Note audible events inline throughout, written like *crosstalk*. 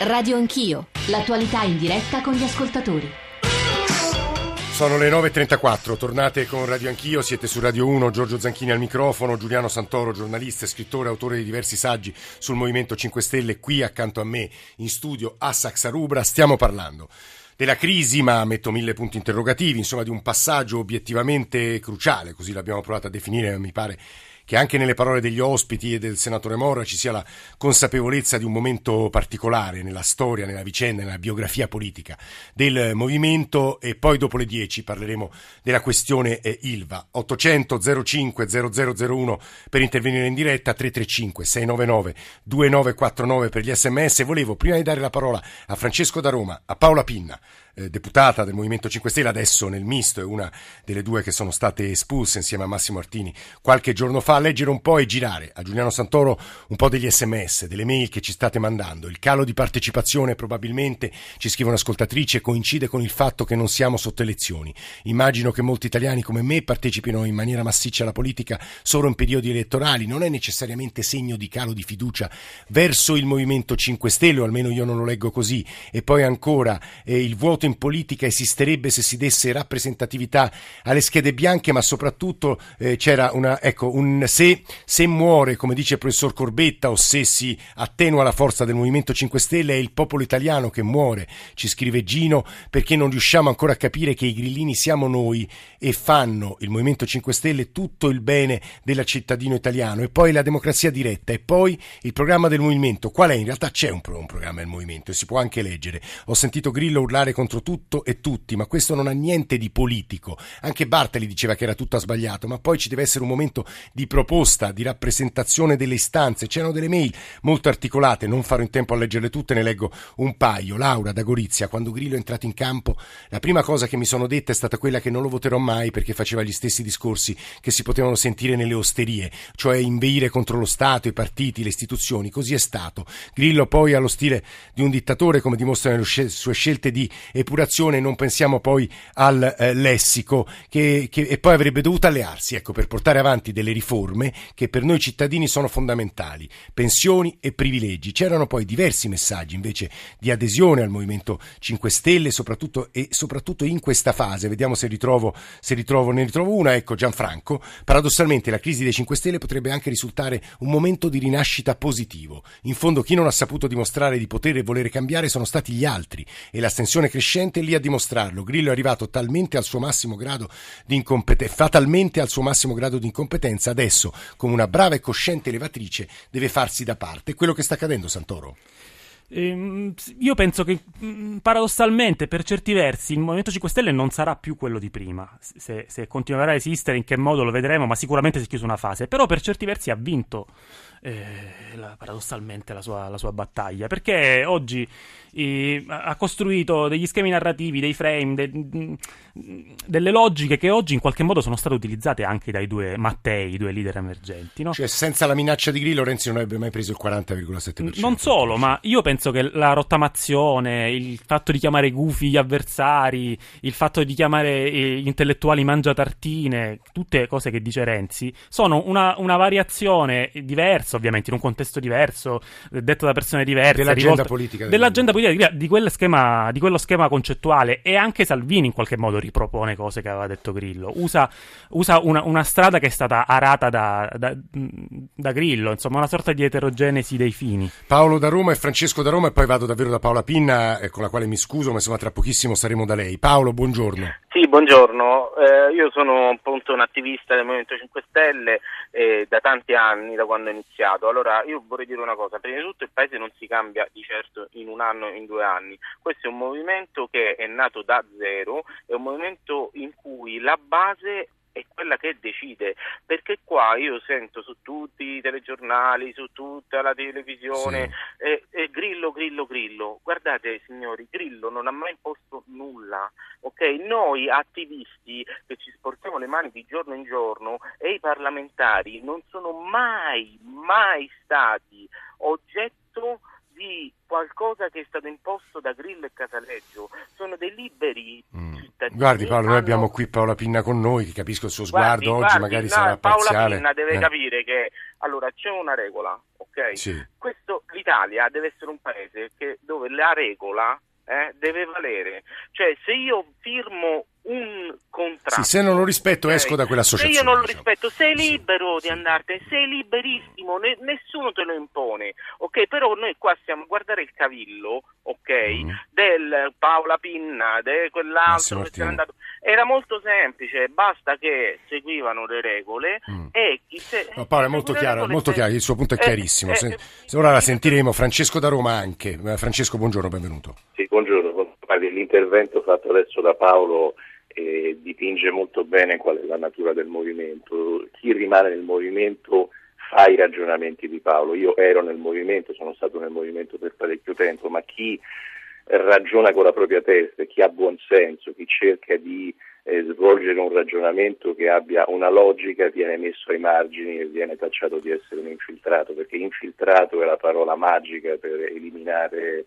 Radio Anch'io, l'attualità in diretta con gli ascoltatori. Sono le 9.34, tornate con Radio Anch'io, siete su Radio 1, Giorgio Zanchini al microfono, Giuliano Santoro, giornalista, scrittore, autore di diversi saggi sul Movimento 5 Stelle, qui accanto a me in studio a Saxarubra, stiamo parlando della crisi, ma metto mille punti interrogativi, insomma di un passaggio obiettivamente cruciale, così l'abbiamo provato a definire, mi pare che anche nelle parole degli ospiti e del senatore Mora ci sia la consapevolezza di un momento particolare nella storia, nella vicenda, nella biografia politica del movimento e poi dopo le 10 parleremo della questione eh, Ilva. 800 05 0001 per intervenire in diretta, 335 699 2949 per gli sms. Volevo prima di dare la parola a Francesco da Roma, a Paola Pinna, eh, deputata del Movimento 5 Stelle, adesso nel misto, è una delle due che sono state espulse insieme a Massimo Artini qualche giorno fa, a leggere un po' e girare a Giuliano Santoro un po' degli sms, delle mail che ci state mandando. Il calo di partecipazione probabilmente, ci scrive un'ascoltatrice, coincide con il fatto che non siamo sotto elezioni. Immagino che molti italiani come me partecipino in maniera massiccia alla politica solo in periodi elettorali, non è necessariamente segno di calo di fiducia verso il Movimento 5 Stelle, o almeno io non lo leggo così. E poi ancora eh, il vuoto in politica esisterebbe se si desse rappresentatività alle schede bianche, ma soprattutto eh, c'era una, ecco, un, se, se muore, come dice il professor Corbetta, o se si attenua la forza del Movimento 5 Stelle, è il popolo italiano che muore, ci scrive Gino, perché non riusciamo ancora a capire che i grillini siamo noi e fanno il Movimento 5 Stelle tutto il bene del cittadino italiano, e poi la democrazia diretta, e poi il programma del Movimento. Qual è? In realtà c'è un programma del Movimento e si può anche leggere. Ho sentito Grillo urlare contro contro tutto e tutti, ma questo non ha niente di politico. Anche Bartali diceva che era tutto sbagliato, ma poi ci deve essere un momento di proposta, di rappresentazione delle istanze. C'erano delle mail molto articolate, non farò in tempo a leggerle tutte, ne leggo un paio. Laura da Gorizia, quando Grillo è entrato in campo, la prima cosa che mi sono detta è stata quella che non lo voterò mai perché faceva gli stessi discorsi che si potevano sentire nelle osterie, cioè inveire contro lo Stato, i partiti, le istituzioni. Così è stato. Grillo poi allo stile di un dittatore, come dimostrano le sue scelte di epurazione, non pensiamo poi al eh, lessico che, che, e poi avrebbe dovuto allearsi ecco, per portare avanti delle riforme che per noi cittadini sono fondamentali, pensioni e privilegi. C'erano poi diversi messaggi invece di adesione al Movimento 5 Stelle soprattutto, e soprattutto in questa fase. Vediamo se ritrovo, se ritrovo, ne ritrovo una. Ecco Gianfranco, paradossalmente la crisi dei 5 Stelle potrebbe anche risultare un momento di rinascita positivo. In fondo chi non ha saputo dimostrare di poter e volere cambiare sono stati gli altri e l'astensione crescente crescente lì a dimostrarlo. Grillo è arrivato talmente al suo massimo grado di incompetenza, fatalmente al suo massimo grado di incompetenza, adesso, come una brava e cosciente levatrice, deve farsi da parte. È quello che sta accadendo, Santoro. Ehm, io penso che mm, paradossalmente, per certi versi, il Movimento 5 Stelle non sarà più quello di prima. Se, se continuerà a esistere, in che modo lo vedremo, ma sicuramente si è chiusa una fase. Però, per certi versi, ha vinto eh, la, paradossalmente la sua, la sua, battaglia. Perché oggi eh, ha costruito degli schemi narrativi, dei frame, de, delle logiche che oggi in qualche modo sono state utilizzate anche dai due Mattei, i due leader emergenti. No? Cioè, senza la minaccia di Grillo, Renzi non avrebbe mai preso il 40,7%. Non solo, ma io penso che la rottamazione, il fatto di chiamare gufi gli avversari, il fatto di chiamare eh, gli intellettuali mangiatartine, tutte cose che dice Renzi, sono una, una variazione diversa, ovviamente, in un contesto diverso, detta da persone diverse. Dell'agenda rivolta, politica. Dell'agenda politica, di, schema, di quello schema concettuale. E anche Salvini in qualche modo ripropone cose che aveva detto Grillo. Usa, usa una, una, strada che è stata arata da, da, da, Grillo, insomma, una sorta di eterogenesi dei fini. Paolo da Roma e Francesco da Roma, e poi vado davvero da Paola Pinna, eh, con la quale mi scuso, ma insomma, tra pochissimo saremo da lei. Paolo, buongiorno. Sì, buongiorno. Eh, io sono appunto un attivista del Movimento 5 Stelle eh, da tanti anni, da quando ho iniziato. Allora, io vorrei dire una cosa: prima di tutto, il paese non si cambia di certo in un anno, in due anni. Questo è un movimento che è nato da zero, è un movimento in cui la base è quella che decide, perché qua io sento su tutti i telegiornali, su tutta la televisione, sì. eh, eh, Grillo, Grillo, Grillo. Guardate signori, Grillo non ha mai imposto nulla, ok? Noi attivisti che ci sportiamo le mani di giorno in giorno e i parlamentari non sono mai, mai stati oggetto di qualcosa che è stato imposto da Grillo e Casaleggio, sono dei liberi mm. cittadini. Guardi Paolo, noi abbiamo qui Paola Pinna con noi, che capisco il suo sguardo, guardi, oggi magari no, sarà Paola parziale. Paola Pinna deve eh. capire che allora c'è una regola, ok? Sì. Questo, l'Italia deve essere un paese che, dove la regola eh, deve valere. Cioè, se io firmo un contratto. Sì, se non lo rispetto okay, esco da quell'associazione. Se io non lo diciamo. rispetto, sei libero sì. di andartene, sei liberissimo, ne- nessuno te lo impone. Ok, però noi qua stiamo a guardare il cavillo, ok, Mm. del Paola Pinna, di quell'altro che Martino. andato. Era molto semplice, basta che seguivano le regole Mm. e chi se- No, Paolo è molto chiaro, molto se- chiaro, il suo punto è eh, chiarissimo. eh, Se- eh, se ora la sentiremo, Francesco da Roma anche. Eh, Francesco, buongiorno, benvenuto. Sì, buongiorno. L'intervento fatto adesso da Paolo eh, dipinge molto bene qual è la natura del movimento. Chi rimane nel movimento fa i ragionamenti di Paolo. Io ero nel movimento, sono stato nel movimento per parecchio tempo, ma chi ragiona con la propria testa, chi ha buon senso, chi cerca di eh, svolgere un ragionamento che abbia una logica viene messo ai margini e viene tacciato di essere un infiltrato, perché infiltrato è la parola magica per eliminare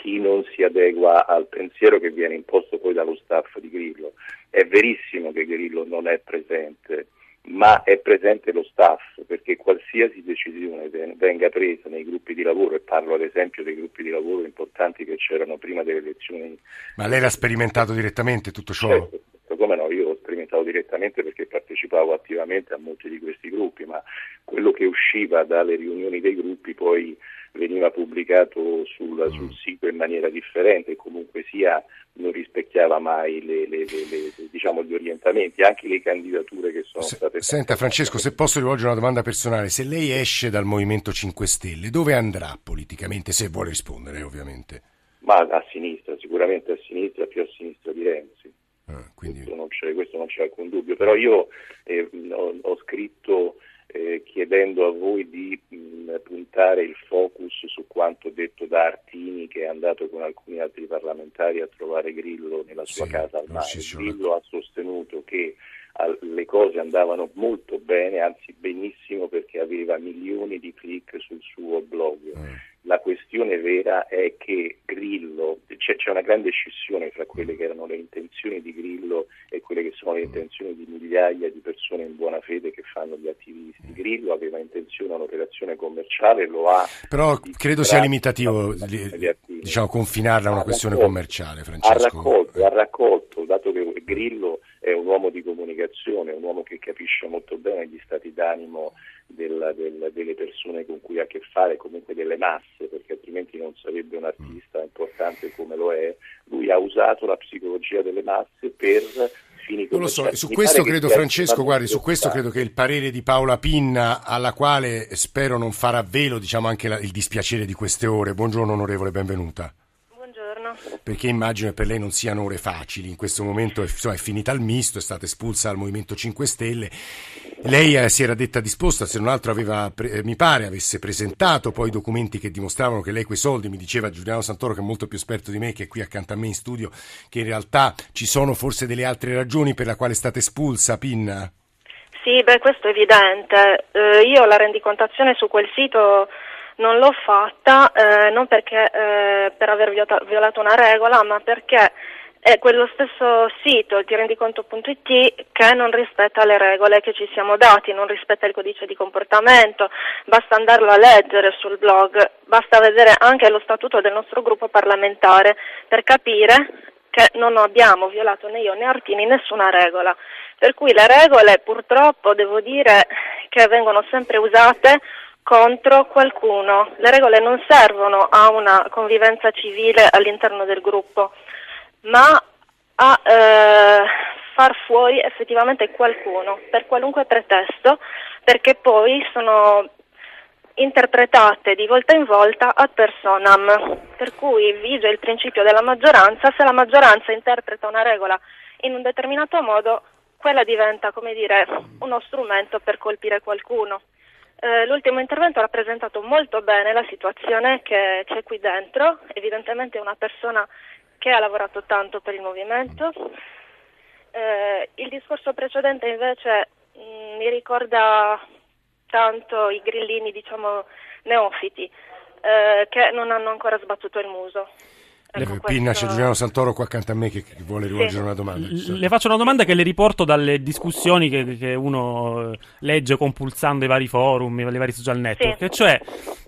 chi non si adegua al pensiero che viene imposto poi dallo staff di Grillo. È verissimo che Grillo non è presente, ma è presente lo staff perché qualsiasi decisione ven- venga presa nei gruppi di lavoro, e parlo ad esempio dei gruppi di lavoro importanti che c'erano prima delle elezioni Ma lei l'ha sperimentato direttamente tutto ciò? Certo, come no, io ho sperimentato direttamente perché partecipavo attivamente a molti di questi gruppi, ma quello che usciva dalle riunioni dei gruppi poi veniva pubblicato sul, sul sito in maniera differente e comunque sia non rispecchiava mai le, le- le- diciamo, gli orientamenti, anche le candidature che sono Se- state Senta Francesco, se posso rivolgere una domanda personale, se lei esce dal Movimento 5 Stelle, dove andrà politicamente, se vuole rispondere ovviamente? Ma a sinistra, sicuramente a sinistra, più a sinistra di Renzi. Ah, quindi, questo, non c'è, questo non c'è alcun dubbio, però io eh, ho, ho scritto eh, chiedendo a voi di mh, puntare il focus su quanto detto da Artini che è andato con alcuni altri parlamentari a trovare Grillo nella sua Sì, casa al mare. Grillo ha sostenuto che al- le cose andavano molto bene, anzi benissimo perché aveva milioni di click sul suo blog. eh, La questione vera è che Grillo, c'è, c'è una grande scissione fra quelle che erano le intenzioni di Grillo e quelle che sono le intenzioni di migliaia di persone in buona fede che fanno gli attivisti. Grillo aveva intenzione a un'operazione commerciale, lo ha. però credo sia limitativo diciamo, confinarla a una Ha questione raccolto- commerciale, Ha Francesco. raccolto, ha raccolto, dato che Grillo è un uomo di comunicazione, un uomo che capisce molto bene gli stati d'animo del- del- delle persone con cui ha a che fare, comunque delle masse, perché altrimenti non sarebbe un artista importante come lo è. Lui ha usato la psicologia delle masse per fini Non lo so, su questo credo Francesco, guardi, su questo credo che il parere di Paola Pinna, alla quale spero non farà velo, diciamo anche la- il dispiacere di queste ore. Buongiorno onorevole, benvenuta. Buongiorno. Perché immagino che per lei non siano ore facili, in questo momento è, insomma, è finita il misto, è stata espulsa dal Movimento 5 Stelle. Lei eh, si era detta disposta, se non altro aveva, eh, mi pare, avesse presentato poi documenti che dimostravano che lei quei soldi, mi diceva Giuliano Santoro che è molto più esperto di me, che è qui accanto a me in studio, che in realtà ci sono forse delle altre ragioni per la quale è stata espulsa, Pinna? Sì, beh, questo è evidente. Eh, io la rendicontazione su quel sito non l'ho fatta, eh, non perché eh, per aver violato una regola, ma perché è quello stesso sito, il tirendiconto.it, che non rispetta le regole che ci siamo dati, non rispetta il codice di comportamento, basta andarlo a leggere sul blog, basta vedere anche lo statuto del nostro gruppo parlamentare per capire che non abbiamo violato né io né Artini nessuna regola. Per cui le regole purtroppo devo dire che vengono sempre usate contro qualcuno. Le regole non servono a una convivenza civile all'interno del gruppo, ma a eh, far fuori effettivamente qualcuno per qualunque pretesto, perché poi sono interpretate di volta in volta ad personam, per cui vige il principio della maggioranza, se la maggioranza interpreta una regola in un determinato modo, quella diventa, come dire, uno strumento per colpire qualcuno. Eh, l'ultimo intervento ha rappresentato molto bene la situazione che c'è qui dentro, evidentemente una persona che ha lavorato tanto per il movimento. Eh, il discorso precedente invece mh, mi ricorda tanto i grillini, diciamo, neofiti, eh, che non hanno ancora sbattuto il muso. Ecco, Le- Pinna, questo- c'è Giuliano Santoro qua accanto a me che, che vuole rivolgere una domanda. Le faccio una domanda che le riporto dalle discussioni che, che uno legge compulsando i vari forum, i vari social network, Sì. cioè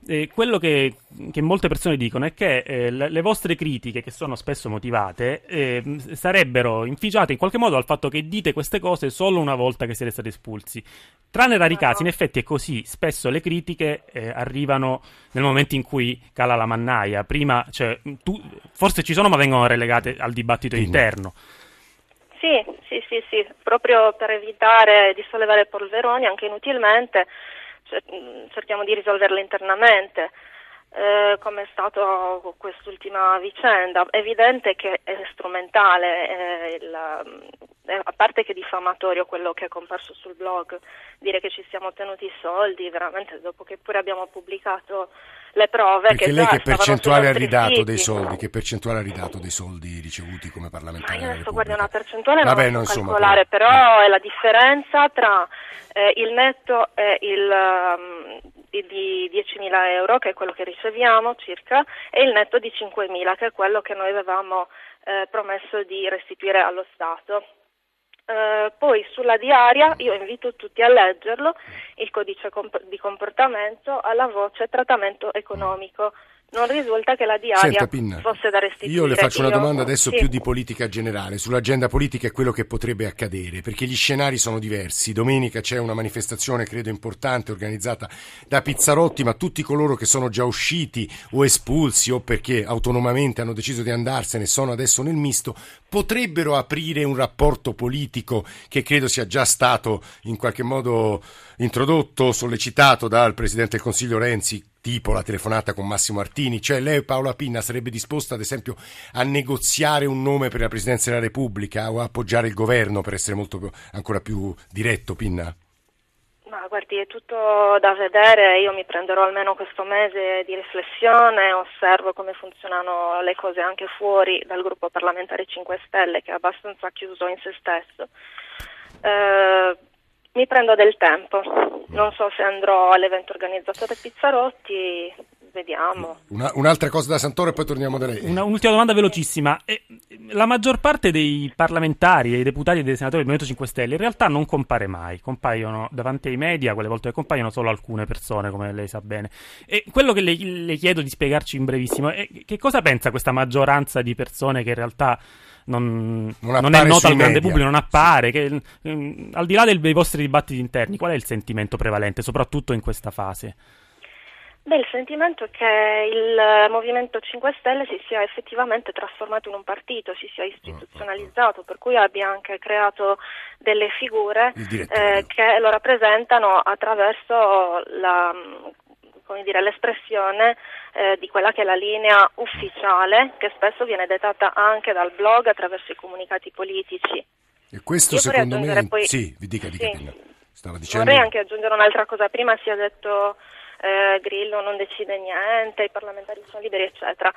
eh, quello che, che, molte persone dicono è che eh, le, le, vostre critiche, che sono spesso motivate, eh, sarebbero inficiate in qualche modo al fatto che dite queste cose solo una volta che siete stati espulsi. Tranne rari casi, in effetti è così, spesso le critiche eh, arrivano nel momento in cui cala la mannaia, prima, cioè, tu, forse ci sono ma vengono relegate al dibattito Quindi. interno. Sì, sì, sì, sì, proprio per evitare di sollevare polveroni anche inutilmente cerchiamo di risolverle internamente. Eh, come è stato quest'ultima vicenda. È evidente che è strumentale, eh, il, eh, a parte che diffamatorio quello che è comparso sul blog, dire che ci siamo ottenuti soldi, veramente dopo che pure abbiamo pubblicato le prove. Perché che lei che percentuale ha ridato dei soldi? Che percentuale ha ridato dei soldi ricevuti come parlamentare? Ma io adesso guardi una percentuale Vabbè, non so calcolare, però, però è la differenza tra eh, il netto e il um, di, di 10.000 euro, che è quello che riceviamo circa, e il netto di 5.000, che è quello che noi avevamo eh, promesso di restituire allo Stato. Uh, poi sulla diaria io invito tutti a leggerlo, il codice comp- di comportamento alla voce trattamento economico non risulta che la diaria Senta, fosse da restituire. Io le faccio una domanda adesso sì. più di politica generale. Sull'agenda politica è quello che potrebbe accadere, perché gli scenari sono diversi. Domenica c'è una manifestazione, credo importante, organizzata da Pizzarotti, ma tutti coloro che sono già usciti o espulsi o perché autonomamente hanno deciso di andarsene sono adesso nel misto, potrebbero aprire un rapporto politico che credo sia già stato in qualche modo introdotto, sollecitato dal Presidente del Consiglio Renzi tipo la telefonata con Massimo Artini, cioè lei Paola Pinna sarebbe disposta ad esempio a negoziare un nome per la Presidenza della Repubblica o a appoggiare il governo per essere molto più, ancora più diretto, Pinna? Ma guardi, è tutto da vedere, io mi prenderò almeno questo mese di riflessione, osservo come funzionano le cose anche fuori dal gruppo parlamentare 5 Stelle che è abbastanza chiuso in se stesso. Eh, mi prendo del tempo, non so se andrò all'evento organizzato da Pizzarotti, vediamo. Una, un'altra cosa da Santoro e poi torniamo da lei. Una, un'ultima domanda velocissima. la maggior parte dei parlamentari, dei deputati e dei senatori del Movimento 5 Stelle in realtà non compare mai, compaiono davanti ai media, quelle volte che compaiono solo alcune persone, come lei sa bene. E quello che le, le chiedo di spiegarci in brevissimo è che cosa pensa questa maggioranza di persone che in realtà non, non, non è nota al grande pubblico, non appare. Che, um, al di là del, dei vostri dibattiti interni, qual è il sentimento prevalente, soprattutto in questa fase? Beh, il sentimento è che il Movimento 5 Stelle si sia effettivamente trasformato in un partito, si sia istituzionalizzato, per cui abbia anche creato delle figure eh, che lo rappresentano attraverso la, dire, l'espressione eh, di quella che è la linea ufficiale che spesso viene dettata anche dal blog attraverso i comunicati politici. E questo Io secondo me... Poi... Sì, vi dica, dica sì. Stava dicendo... Vorrei anche aggiungere un'altra cosa. Prima si è detto eh, Grillo non decide niente, i parlamentari sono liberi, eccetera.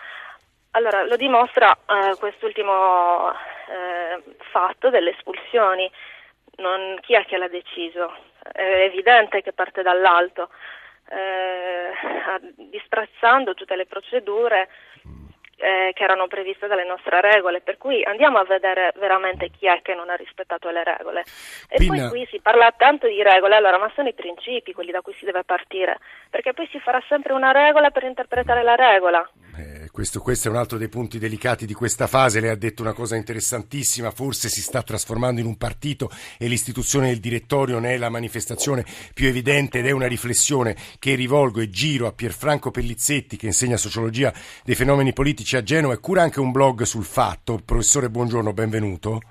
Allora, lo dimostra eh, quest'ultimo eh, fatto delle espulsioni. Non, chi è che l'ha deciso? È evidente che parte dall'alto eh, disprezzando tutte le procedure eh, che erano previste dalle nostre regole, per cui andiamo a vedere veramente chi è che non ha rispettato le regole. E Pina... poi qui si parla tanto di regole, allora, ma sono i principi quelli da cui si deve partire, perché poi si farà sempre una regola per interpretare la regola. Eh, questo, questo, è un altro dei punti delicati di questa fase. Lei ha detto una cosa interessantissima, forse si sta trasformando in un partito e l'istituzione del direttorio ne è la manifestazione più evidente ed è una riflessione che rivolgo e giro a Pierfranco Pellizzetti che insegna sociologia dei fenomeni politici a Genova e cura anche un blog sul fatto. Professore, buongiorno, benvenuto.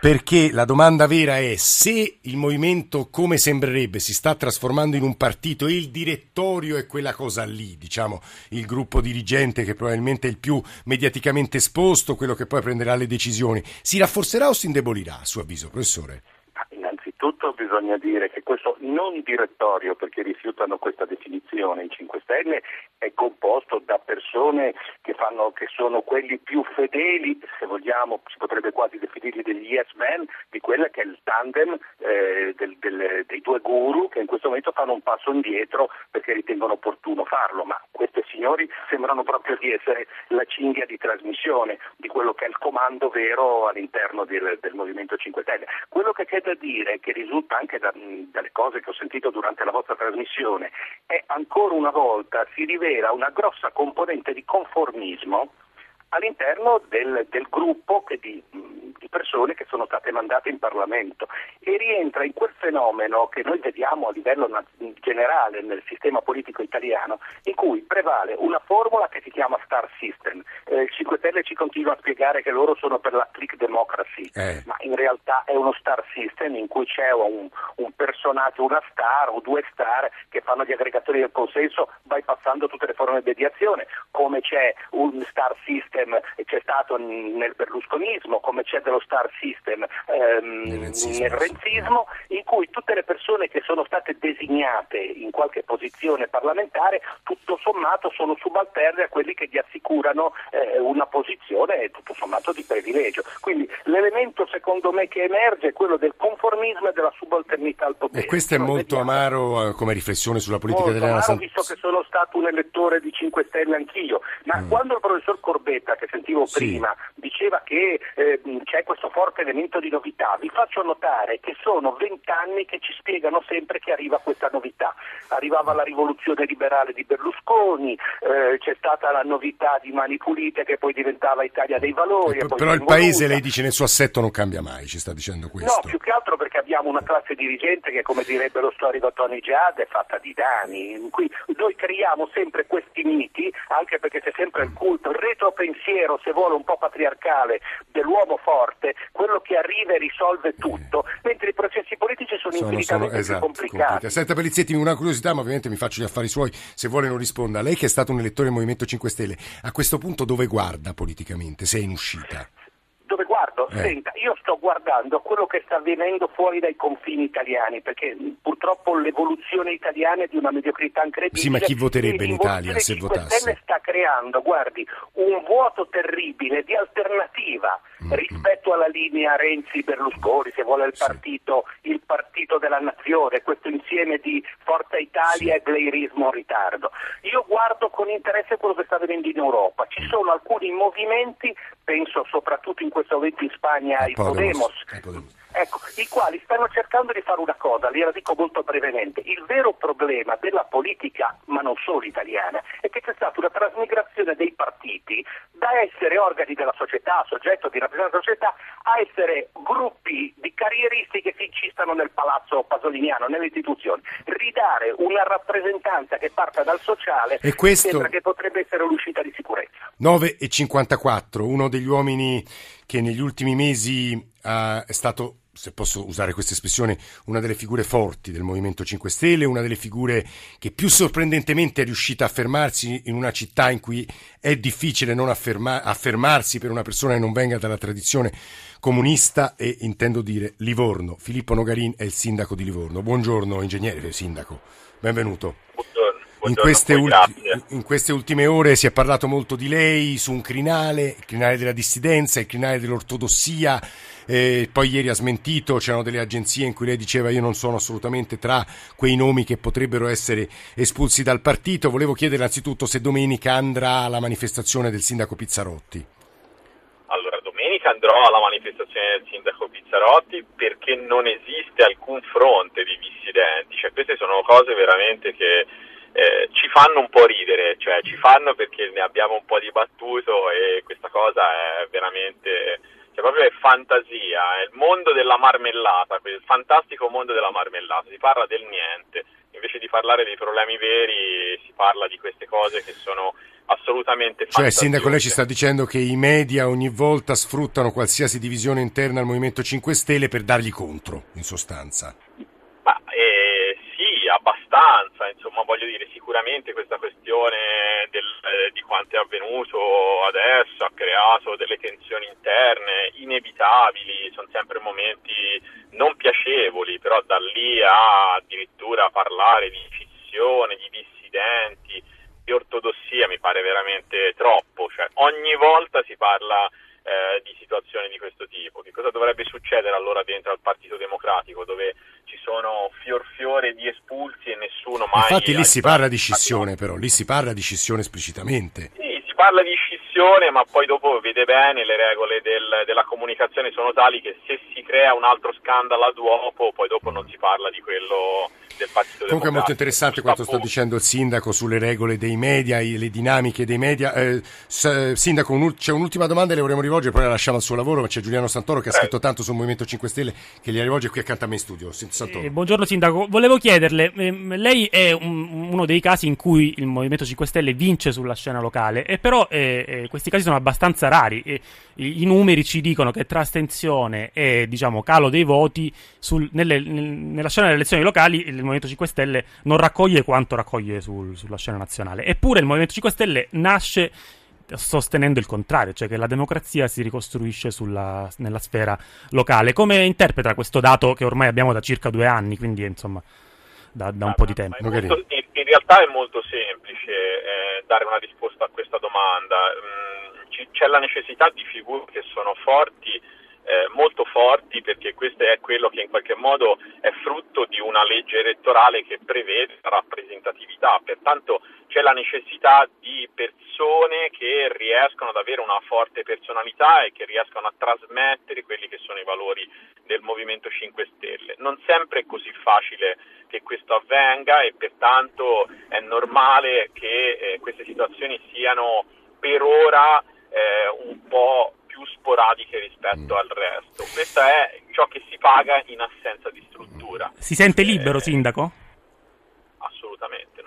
Perché la domanda vera è se il movimento, come sembrerebbe, si sta trasformando in un partito e il direttorio è quella cosa lì, diciamo, il gruppo dirigente che probabilmente è il più mediaticamente esposto, quello che poi prenderà le decisioni, si rafforzerà o si indebolirà, a suo avviso, professore? Innanzitutto bisogna dire che questo non direttorio, perché rifiutano questa definizione i 5 Stelle, è composto da persone che, fanno, che sono quelli più fedeli, se vogliamo si potrebbe quasi definirli degli yes men, di quella che è il tandem eh, del, del, dei due guru che in questo momento fanno un passo indietro perché ritengono opportuno farlo, ma queste signori sembrano proprio di essere la cinghia di trasmissione di quello che è il comando vero all'interno del, del Movimento 5 Stelle. Quello che c'è da dire, che risulta anche da, dalle cose che ho sentito durante la vostra trasmissione, è ancora una volta si rivela una grossa componente di conformismo all'interno del, del gruppo di, di, persone che sono state mandate in Parlamento e rientra in quel fenomeno che noi vediamo a livello generale nel sistema politico italiano in cui prevale una formula che si chiama Star System. Eh, il 5 Stelle ci continua a spiegare che loro sono per la click democracy, eh. ma in realtà è uno Star System in cui c'è un, un personaggio, una star o due star che fanno gli aggregatori del consenso bypassando tutte le forme di mediazione, come c'è un Star System system c'è stato nel berlusconismo, come c'è dello star system ehm, nel renzismo, in cui tutte le persone che sono state designate in qualche posizione parlamentare, tutto sommato sono subalterne a quelli che gli assicurano eh, una posizione tutto sommato di privilegio. Quindi l'elemento secondo me che emerge è quello del conformismo e della subalternità al potere. E questo è molto amaro eh, come riflessione sulla politica molto italiana. Amaro, visto che sono stato un elettore di 5 Stelle anch'io, ma mm. quando il professor Corbetta Brunetta che sentivo sì. prima diceva che eh, c'è questo forte elemento di novità, vi faccio notare che sono vent'anni che ci spiegano sempre che arriva questa novità. Arrivava la rivoluzione liberale di Berlusconi, eh, c'è stata la novità di Mani Pulite che poi diventava Italia dei Valori. Eh, però il paese, lei dice, nel suo assetto non cambia mai, ci sta dicendo questo. No, più che altro perché abbiamo una classe dirigente che, come direbbe lo storico Tony Giad, è fatta di danni. In cui noi creiamo sempre questi miti, anche perché c'è sempre il culto, il retropensiero pensiero, se vuole, un po' patriarcale dell'uomo forte, quello che arriva e risolve tutto, mentre i processi politici sono, sono infinitamente sono, esatto, complicati. Complicati. Senta Pelizzetti, una curiosità, ma ovviamente mi faccio gli affari suoi, se vuole non risponda. Lei che è stato un elettore del Movimento 5 Stelle, a questo punto dove guarda politicamente, se è in uscita? Guardo? Eh. Senta, io sto guardando quello che sta avvenendo fuori dai confini italiani, perché purtroppo l'evoluzione italiana è di una mediocrità incredibile. Sì, ma chi voterebbe in Italia se votasse? Stelle sta creando, guardi, un vuoto terribile di alternativa. Rispetto alla linea Renzi-Berlusconi, se vuole il partito, sì. il partito della nazione, questo insieme di Forza Italia sì. e Blairismo in ritardo. Io guardo con interesse quello che sta avvenendo in Europa. Ci mm. sono alcuni movimenti, penso soprattutto in questo momento in Spagna ai Podemos, Podemos ecco, i quali stanno cercando di fare una cosa, gliela dico molto brevemente. Il vero problema della politica, ma non solo italiana, è che c'è stata una trasmigrazione dei partiti da essere organi della società, soggetto di rappresentanza della società, a essere gruppi di carrieristi che si incistano nel palazzo pasoliniano, nelle istituzioni. Ridare una rappresentanza che parta dal sociale e questo... sembra che potrebbe 9 e 54, uno degli uomini che negli ultimi mesi uh, è stato se posso usare questa espressione, una delle figure forti del Movimento 5 Stelle, una delle figure che più sorprendentemente è riuscita a fermarsi in una città in cui è difficile non afferma- affermarsi per una persona che non venga dalla tradizione comunista e intendo dire Livorno. Filippo Nogarin è il sindaco di Livorno. Buongiorno ingegnere sindaco, benvenuto. In queste, ulti- in queste, ultime ore si è parlato molto di lei su un crinale, il crinale della dissidenza, il crinale dell'ortodossia, eh, poi ieri ha smentito, c'erano delle agenzie in cui lei diceva io non sono assolutamente tra quei nomi che potrebbero essere espulsi dal partito. Volevo chiedere innanzitutto se domenica andrà alla manifestazione del sindaco Pizzarotti. Allora, domenica andrò alla manifestazione del sindaco Pizzarotti perché non esiste alcun fronte di dissidenti, cioè queste sono cose veramente che eh, ci fanno un po' ridere, cioè ci fanno perché ne abbiamo un po' dibattuto e questa cosa è veramente, cioè proprio è fantasia, è il mondo della marmellata, il fantastico mondo della marmellata, si parla del niente, invece di parlare dei problemi veri si parla di queste cose che sono assolutamente. Cioè, Sindaco, lei ci sta dicendo che i media ogni volta sfruttano qualsiasi divisione interna al Movimento 5 Stelle per dargli contro, in sostanza. Voglio dire, sicuramente questa questione del, eh, di quanto è avvenuto adesso ha creato delle tensioni interne inevitabili, sono sempre momenti non piacevoli, però da lì a addirittura parlare di fissione, di dissidenti, di ortodossia mi pare veramente troppo, cioè, ogni volta si parla eh, di situazioni di questo tipo. Che cosa dovrebbe succedere allora dentro al Partito Democratico dove ci sono fior fiore di espulsi e nessuno mai... Infatti lì si parla di scissione però, lì si parla di scissione esplicitamente. Sì, parla di scissione, ma poi dopo vede bene le regole del, della comunicazione sono tali che se si crea un altro scandalo dopo, poi dopo non si parla di quello del Partito Comunque è molto interessante quanto sta dicendo il sindaco sulle regole dei media, le dinamiche dei media. Eh, sindaco, un, c'è un'ultima domanda, le vorremmo rivolgere, poi la lasciamo al suo lavoro, ma c'è Giuliano Santoro che ha scritto tanto sul Movimento 5 Stelle che gli rivolge qui accanto a me in studio. Eh, buongiorno sindaco, volevo chiederle, eh, lei è un, uno dei casi in cui il Movimento 5 Stelle vince sulla scena locale, e però eh, eh, questi casi sono abbastanza rari. I, i, numeri ci dicono che tra astensione e diciamo, calo dei voti sul, nelle, nella scena delle elezioni locali il Movimento 5 Stelle non raccoglie quanto raccoglie sul, sulla scena nazionale. Eppure il Movimento 5 Stelle nasce sostenendo il contrario, cioè che la democrazia si ricostruisce sulla, nella sfera locale. Come interpreta questo dato che ormai abbiamo da circa due anni, quindi insomma da, da un ah, po' di tempo? Molto, in, in, realtà è molto semplice eh, dare una risposta a questa domanda. Mm, c- c'è la necessità di figure che sono forti eh, molto forti perché questo è quello che in qualche modo è frutto di una legge elettorale che prevede la rappresentatività, pertanto c'è la necessità di persone che riescono ad avere una forte personalità e che riescono a trasmettere quelli che sono i valori del Movimento 5 Stelle. Non sempre è così facile che questo avvenga e pertanto è normale che eh, queste situazioni siano per ora eh, un po' sporadiche rispetto mm. al resto. Questo è ciò che si paga in assenza di struttura. Si sente libero, eh, sindaco?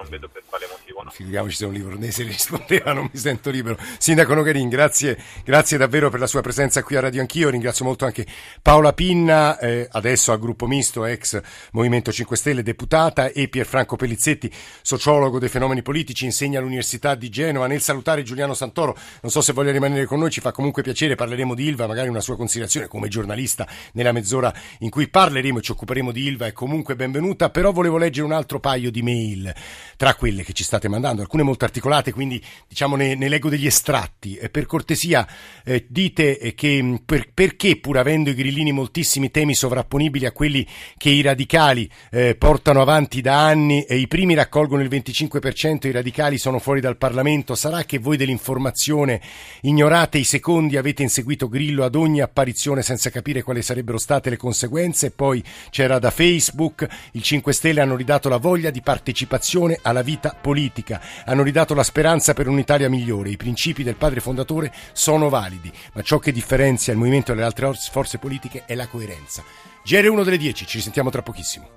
Non vedo per quale motivo no. Figuriamoci se un livornese *laughs* rispondeva, non mi sento libero. Sindaco Nogarin, grazie, grazie davvero per la sua presenza qui a Radio Anch'io, ringrazio molto anche Paola Pinna, eh, adesso al gruppo misto, ex Movimento 5 Stelle, deputata, e Pierfranco Pellizzetti, sociologo dei fenomeni politici, insegna all'Università di Genova. Nel salutare Giuliano Santoro, non so se voglia rimanere con noi, ci fa comunque piacere, parleremo di Ilva, magari una sua considerazione come giornalista nella mezz'ora in cui parleremo e ci occuperemo di Ilva, è comunque benvenuta, però volevo leggere un altro paio di mail tra quelle che ci state mandando, alcune molto articolate, quindi diciamo ne, ne leggo degli estratti. Per cortesia eh, dite eh, che mm, per, perché pur avendo i grillini moltissimi temi sovrapponibili a quelli che i radicali eh, portano avanti da anni e i primi raccolgono il 25%, i radicali sono fuori dal Parlamento, sarà che voi dell'informazione ignorate i secondi, avete inseguito Grillo ad ogni apparizione senza capire quali sarebbero state le conseguenze, poi c'era da Facebook, il 5 Stelle hanno ridato la voglia di partecipazione alla vita politica, hanno ridato la speranza per un'Italia migliore, i principi del padre fondatore sono validi, ma ciò che differenzia il movimento dalle altre forze politiche è la coerenza. GR1 delle 10, ci sentiamo tra pochissimo.